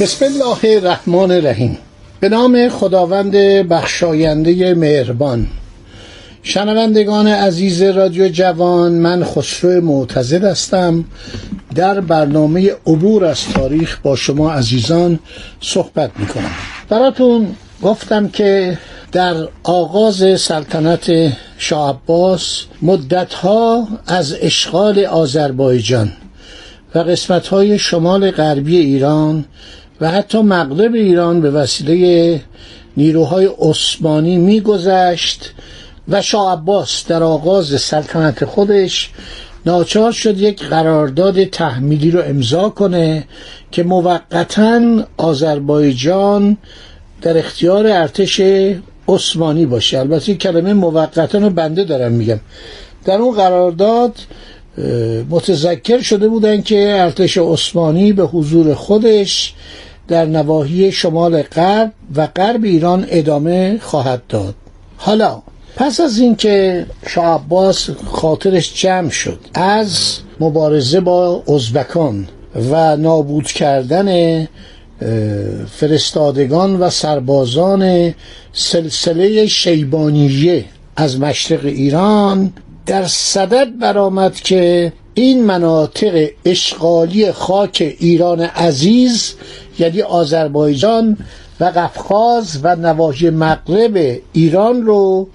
بسم الله الرحمن الرحیم. به نام خداوند بخشاینده مهربان. شنوندگان عزیز رادیو جوان من خسرو معتزد هستم. در برنامه عبور از تاریخ با شما عزیزان صحبت می‌کنم. براتون گفتم که در آغاز سلطنت شاه عباس مدتها از اشغال آذربایجان و قسمتهای شمال غربی ایران و حتی مغرب ایران به وسیله نیروهای عثمانی میگذشت و شاه عباس در آغاز سلطنت خودش ناچار شد یک قرارداد تحمیلی رو امضا کنه که موقتا آذربایجان در اختیار ارتش عثمانی باشه. البته کلمه موقتا رو بنده دارم میگم. در اون قرارداد متذکر شده بودن که ارتش عثمانی به حضور خودش در نواحی شمال غرب و غرب ایران ادامه خواهد داد. حالا پس از اینکه شاه عباس خاطرش جمع شد از مبارزه با ازبکان و نابود کردن فرستادگان و سربازان سلسله شیبانیه از مشرق ایران در صدد برآمد که این مناطق اشغالی خاک ایران عزیز یعنی آذربایجان و قفقاز و نواحی مغرب ایران رو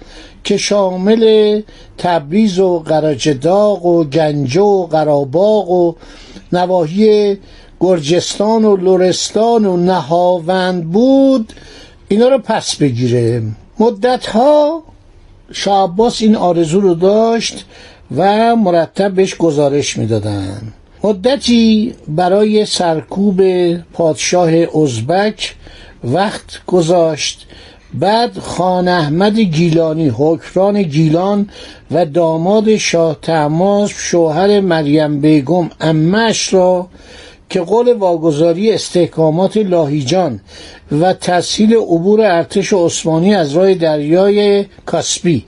که شامل تبریز و قراجداغ و گنجه و قراباغ و نواحی گرجستان و لرستان و نهاوند بود اینا رو پس بگیره مدتها شاه عباس این آرزو رو داشت و مرتب بهش گزارش می‌دادن. مدتی برای سرکوب پادشاه ازبک وقت گذاشت. بعد خان احمد گیلانی حکران گیلان و داماد شاه تماس شوهر مریم بیگم امش را که قول واگذاری استحکامات لاهیجان و تسهیل عبور ارتش عثمانی از راه دریای کاسپی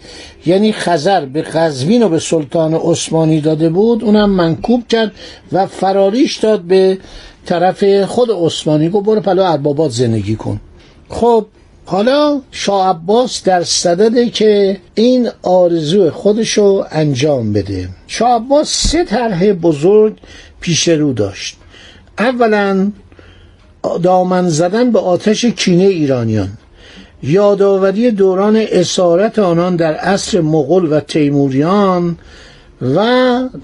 یعنی خزر به قزوین و به سلطان عثمانی داده بود اونم منکوب کرد و فراریش داد به طرف خود عثمانی گفت برو پلو اربابات زندگی کن. خب حالا شاه عباس در صدده که این آرزو خودشو انجام بده. شاه عباس سه طرح بزرگ پیش رو داشت. اولا دامن زدن به آتش کینه ایرانیان. یادآوری دوران اسارت آنان در عصر مغول و تیموریان و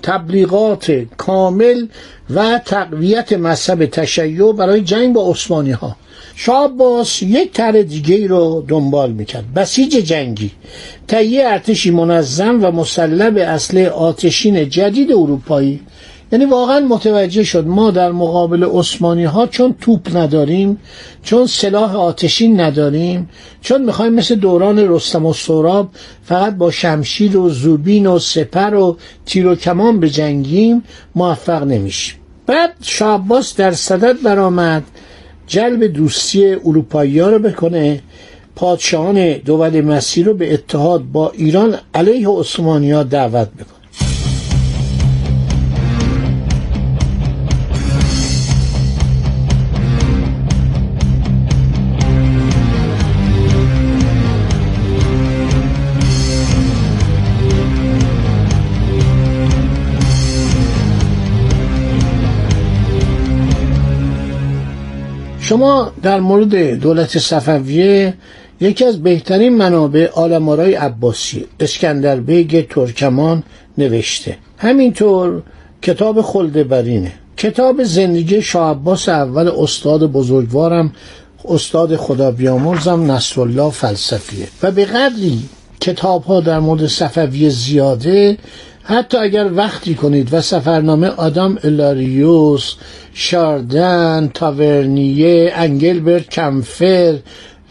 تبلیغات کامل و تقویت مذهب تشیع برای جنگ با عثمانی ها شاه عباس یک طرح دیگه رو دنبال می‌کرد. بسیج جنگی. تهیه ارتشی منظم و مسلح به اصل آتشین جدید اروپایی یعنی واقعا متوجه شد ما در مقابل عثمانی ها چون توپ نداریم چون سلاح آتشین نداریم چون می‌خوایم مثل دوران رستم و سراب فقط با شمشیر و زوبین و سپر و تیر و کمان بجنگیم موفق نمیشیم. بعد شعباس در صدد برآمد جلب دوستی اروپایی ها رو بکنه. پادشاهان دول مسیر رو به اتحاد با ایران علیه عثمانی ها دعوت بکنه شما در مورد دولت صفویه یکی از بهترین منابع عالم‌آرای عباسی اسکندر بیگ ترکمان نوشته. همینطور کتاب خلد برینه. کتاب زندگی شاه عباس اول استاد بزرگوارم استاد خدا بیامرزم نصرالله فلسفیه. و به قدری کتاب ها در مورد صفویه زیاده حتی اگر دقت کنید و سفرنامه آدام اولئاریوس شاردن تاورنیه انگلبرت کمفر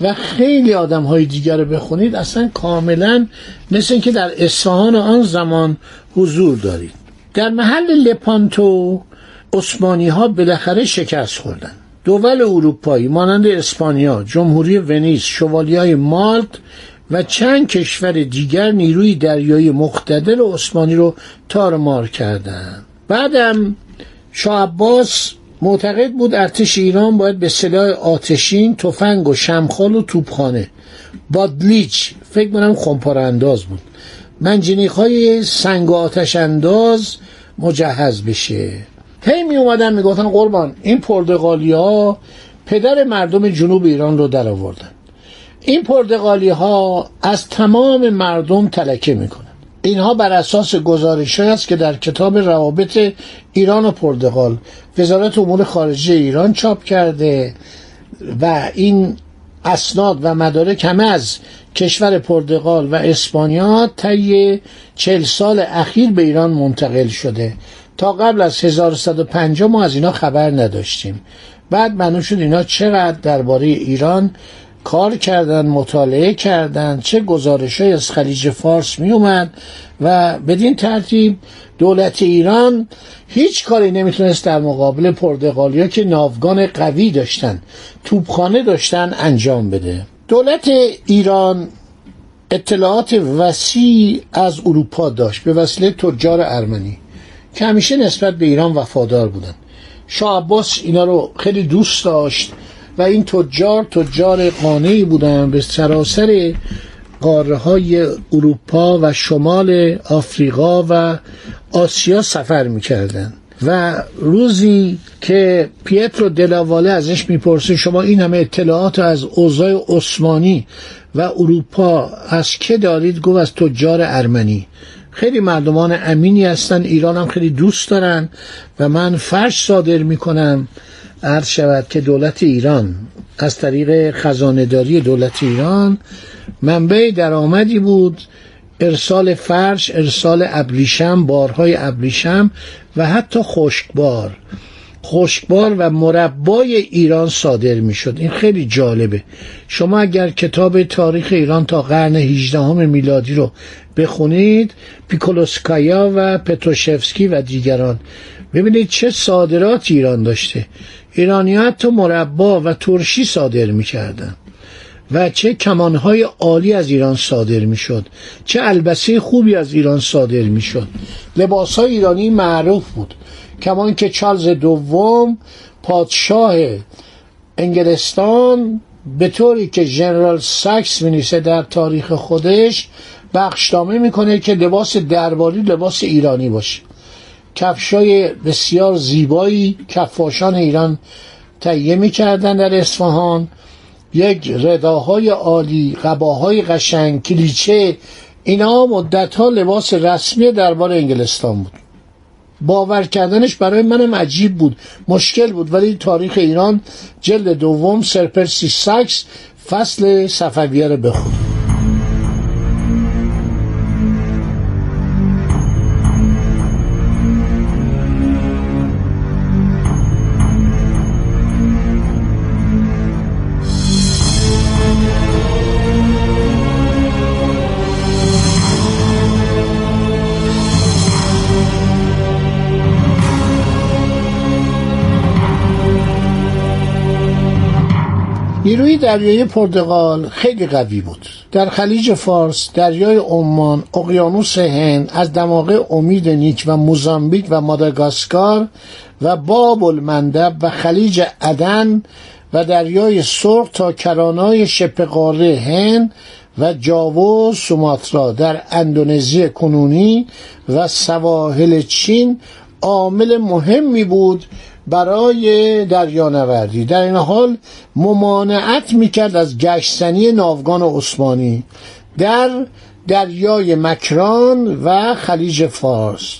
و خیلی آدم های دیگر رو بخونید اصلا کاملا مثل اینکه در اصفهان آن زمان حضور دارید. در محل لپانتو عثمانی ها بالاخره شکست خوردن. دول اروپایی مانند اسپانیا جمهوری ونیز شوالی های مالت و چند کشور دیگر نیروی دریایی مقتدر عثمانی رو تارمار کردند. بعدم شاه عباس معتقد بود ارتش ایران باید به سلاح آتشین تفنگ و شمخال و توپخانه. بادلیچ فکر کنم خمپار انداز بود. منجنیق های سنگ و آتش انداز مجهز بشه. هی می اومدن می‌گفتن قربان این پرتغالی ها پدر مردم جنوب ایران رو در آوردن این پرتغالی ها از تمام مردم تلکه می‌کنن اینها بر اساس گزارش است که در کتاب روابط ایران و پرتغال وزارت امور خارجه ایران چاپ کرده و این اسناد و مدارک همه از کشور پرتغال و اسپانیا طی چل سال اخیر به ایران منتقل شده. تا قبل از 1150 ما از اینا خبر نداشتیم. بعد معلوم شد اینا چقدر درباره ایران کار کردن مطالعه کردن چه گزارش های از خلیج فارس می اومد و بدین ترتیب دولت ایران هیچ کاری نمی‌تونست در مقابل پرتغالیا که ناوگان قوی داشتن توپخانه داشتن انجام بده. دولت ایران اطلاعات وسیع از اروپا داشت به وسیله تجار ارمنی که همیشه نسبت به ایران وفادار بودن شاه عباس اینا رو خیلی دوست داشت. و این تجار تجار قانعی بودن به سراسر قاره های اروپا و شمال آفریقا و آسیا سفر می‌کردن. و روزی که پیترو دلاواله ازش می‌پرسه شما این همه اطلاعات از اوضاع عثمانی و اروپا از که دارید؟ گفت از تجار ارمنی. خیلی مردمان امینی هستن ایران هم خیلی دوست دارن و من فرش صادر می‌کنم عرض شود که دولت ایران از طریق خزانهداری دولت ایران منبع درآمدی بود ارسال فرش ارسال ابریشم بارهای ابریشم و حتی خشکبار. خشکبار و مربای ایران صادر می شد این خیلی جالبه. شما اگر کتاب تاریخ ایران تا قرن 18 میلادی رو بخونید پیکولوسکایا و پتروشفسکی و دیگران ببینید چه صادرات ایران داشته. ایرانی حتی مربا و ترشی صادر می‌کردن. و چه کمانهای عالی از ایران صادر می‌شد چه البسه خوبی از ایران صادر می‌شد. لباس های ایرانی معروف بود کمان که چارلز دوم پادشاه انگلستان به طوری که جنرال ساکس مینیسه در تاریخ خودش بخشنامه می‌کنه که لباس درباری لباس ایرانی باشه. کفشای بسیار زیبایی کفاشان ایران تهیه می‌کردن در اصفهان. یک رداهای عالی قباهای قشنگ کلیچه اینا مدت ها لباس رسمی دربار انگلستان بود. باور کردنش برای منم عجیب بود مشکل بود. ولی تاریخ ایران جلد دوم سرپرسی ساکس فصل صفویه رو بخون. نیروی دریایی پرتغال خیلی قوی بود. در خلیج فارس دریای عمان اقیانوس هند از دماغه امید نیک و موزامبیک و ماداگاسکار و باب المندب و خلیج عدن و دریای سرخ تا کرانای شبه هند و جاوا سوماترا در اندونزی کنونی و سواحل چین عامل مهمی بود برای دریانوردی. در این حال ممانعت می‌کرد از گشتنی ناوگان عثمانی در دریای مکران و خلیج فارس.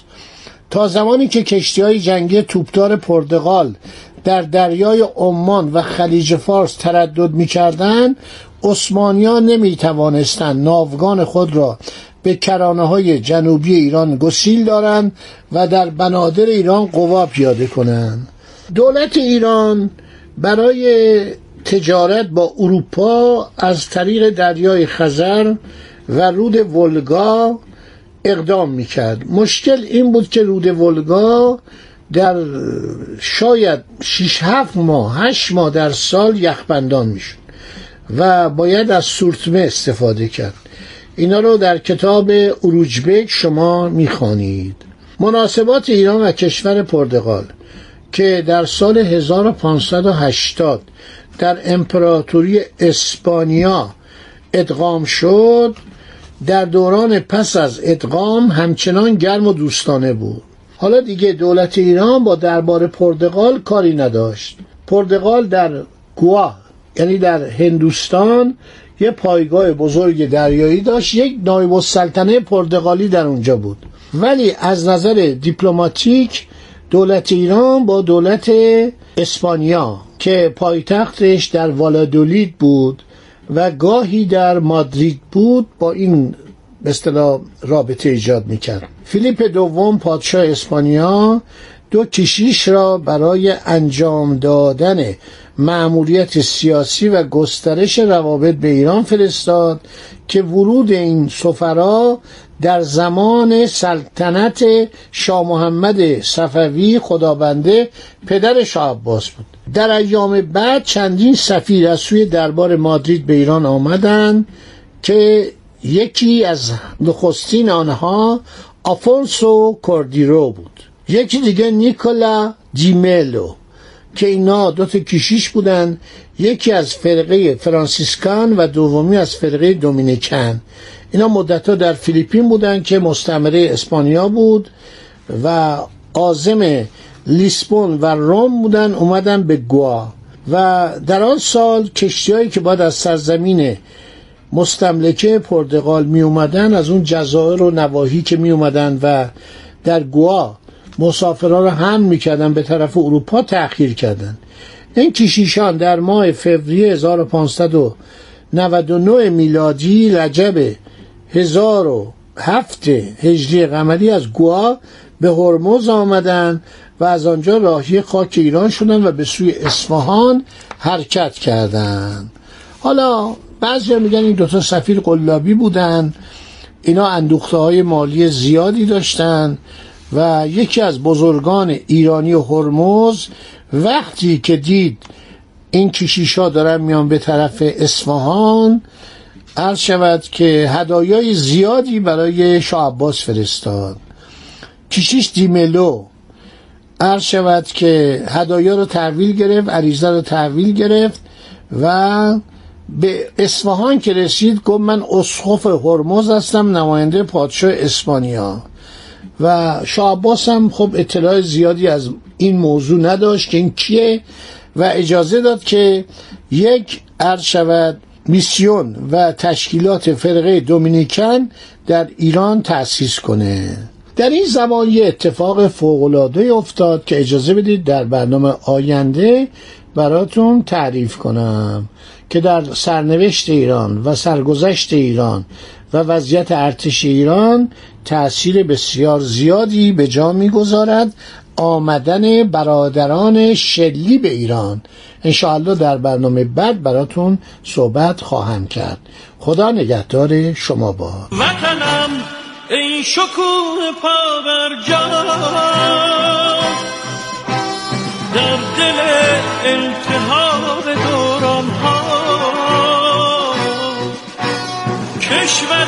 تا زمانی که کشتی های جنگی توپدار پرتغال در دریای عمان و خلیج فارس تردد می‌کردند عثمانیان نمی توانستند ناوگان خود را به کرانه های جنوبی ایران گسیل دارند و در بنادر ایران قوا پیاده کنند. دولت ایران برای تجارت با اروپا از طریق دریای خزر و رود ولگا اقدام می‌کرد. مشکل این بود که رود ولگا در شاید 6 7 ماه 8 ماه در سال یخبندان می‌شد و باید از سورتمه استفاده کرد. اینا رو در کتاب اروجبک شما می‌خوانید. مناسبات ایران و کشور پرتغال که در سال 1580 در امپراتوری اسپانیا ادغام شد در دوران پس از ادغام همچنان گرم و دوستانه بود. حالا دیگه دولت ایران با دربار پرتغال کاری نداشت. پرتغال در گوا یعنی در هندوستان یه پایگاه بزرگ دریایی داشت یک نایب السلطنه پرتغالی در اونجا بود. ولی از نظر دیپلماتیک دولت ایران با دولت اسپانیا که پایتختش در والادولید بود و گاهی در مادرید بود با این به رابطه ایجاد می‌کرد. فیلیپ دوم پادشاه اسپانیا دو کشیش را برای انجام دادن معمولیت سیاسی و گسترش روابط به ایران فرستاد که ورود این سفرا در زمان سلطنت شاه محمد صفوی خدابنده پدر شاه عباس بود. در ایام بعد چندین سفیر از سوی دربار مادرید به ایران آمدند که یکی از نخستین آنها آفونسو کوردیرو بود. یکی دیگه نیکولا دیملو که اینا دو تا کشیش بودن. یکی از فرقه فرانسیسکان و دومی از فرقه دومینیکن. اینا مدتها در فیلیپین بودن که مستمره اسپانیا بود و آزم لیسبون و روم بودن اومدن به گوا. و در آن سال کشتیهایی که باید از سرزمین مستملکه پرتغال می اومدن از اون جزایر و نواحی که می اومدن و در گوا مسافرها رو هم می‌کردن به طرف اروپا تأخیر کردن. این کشیشان در ماه فوریه 1599 میلادی رجب 1007 هجری قمری از گوا به هرمز آمدن و از آنجا راهی خاک ایران شدن و به سوی اصفهان حرکت کردند حالا بعضی میگن این دوتا سفیر قلابی بودن. اینا اندوخته های مالی زیادی داشتن. و یکی از بزرگان ایرانی هرمز وقتی که دید این کشیشا دارن میان به طرف اصفهان عرض شود که هدایای زیادی برای شاه عباس فرستاد. کشیش دیملو عرض شود که هدایا رو تحویل گرفت عریضه رو تحویل گرفت و به اصفهان که رسید گفت من اسخف هرمز هستم نماینده پادشاه اسپانیا. و شاه عباس هم خب اطلاع زیادی از این موضوع نداشت که این کیه و اجازه داد که یک عرض شود میسیون و تشکیلات فرقه دومینیکن در ایران تأسیس کنه. در این زمان یه اتفاق فوقلاده افتاد که اجازه بدید در برنامه آینده براتون تعریف کنم که در سرنوشت ایران و سرگذشت ایران و وضعیت ارتش ایران تأثیر بسیار زیادی به جا می‌گذارد آمدن برادران شلی به ایران. انشاءالله در برنامه بعد براتون صحبت خواهم کرد. خدا نگهدار شما با وطنم ای شکوه پا در دل التحاب دوران ها کشور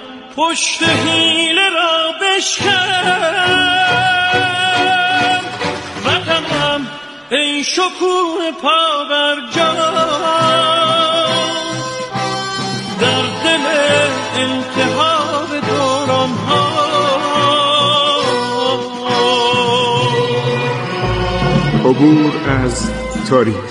پشت حیله را بشکن. کنم این شکوه پا بر جان در دل التحاب دوران ها عبور از تاریخ.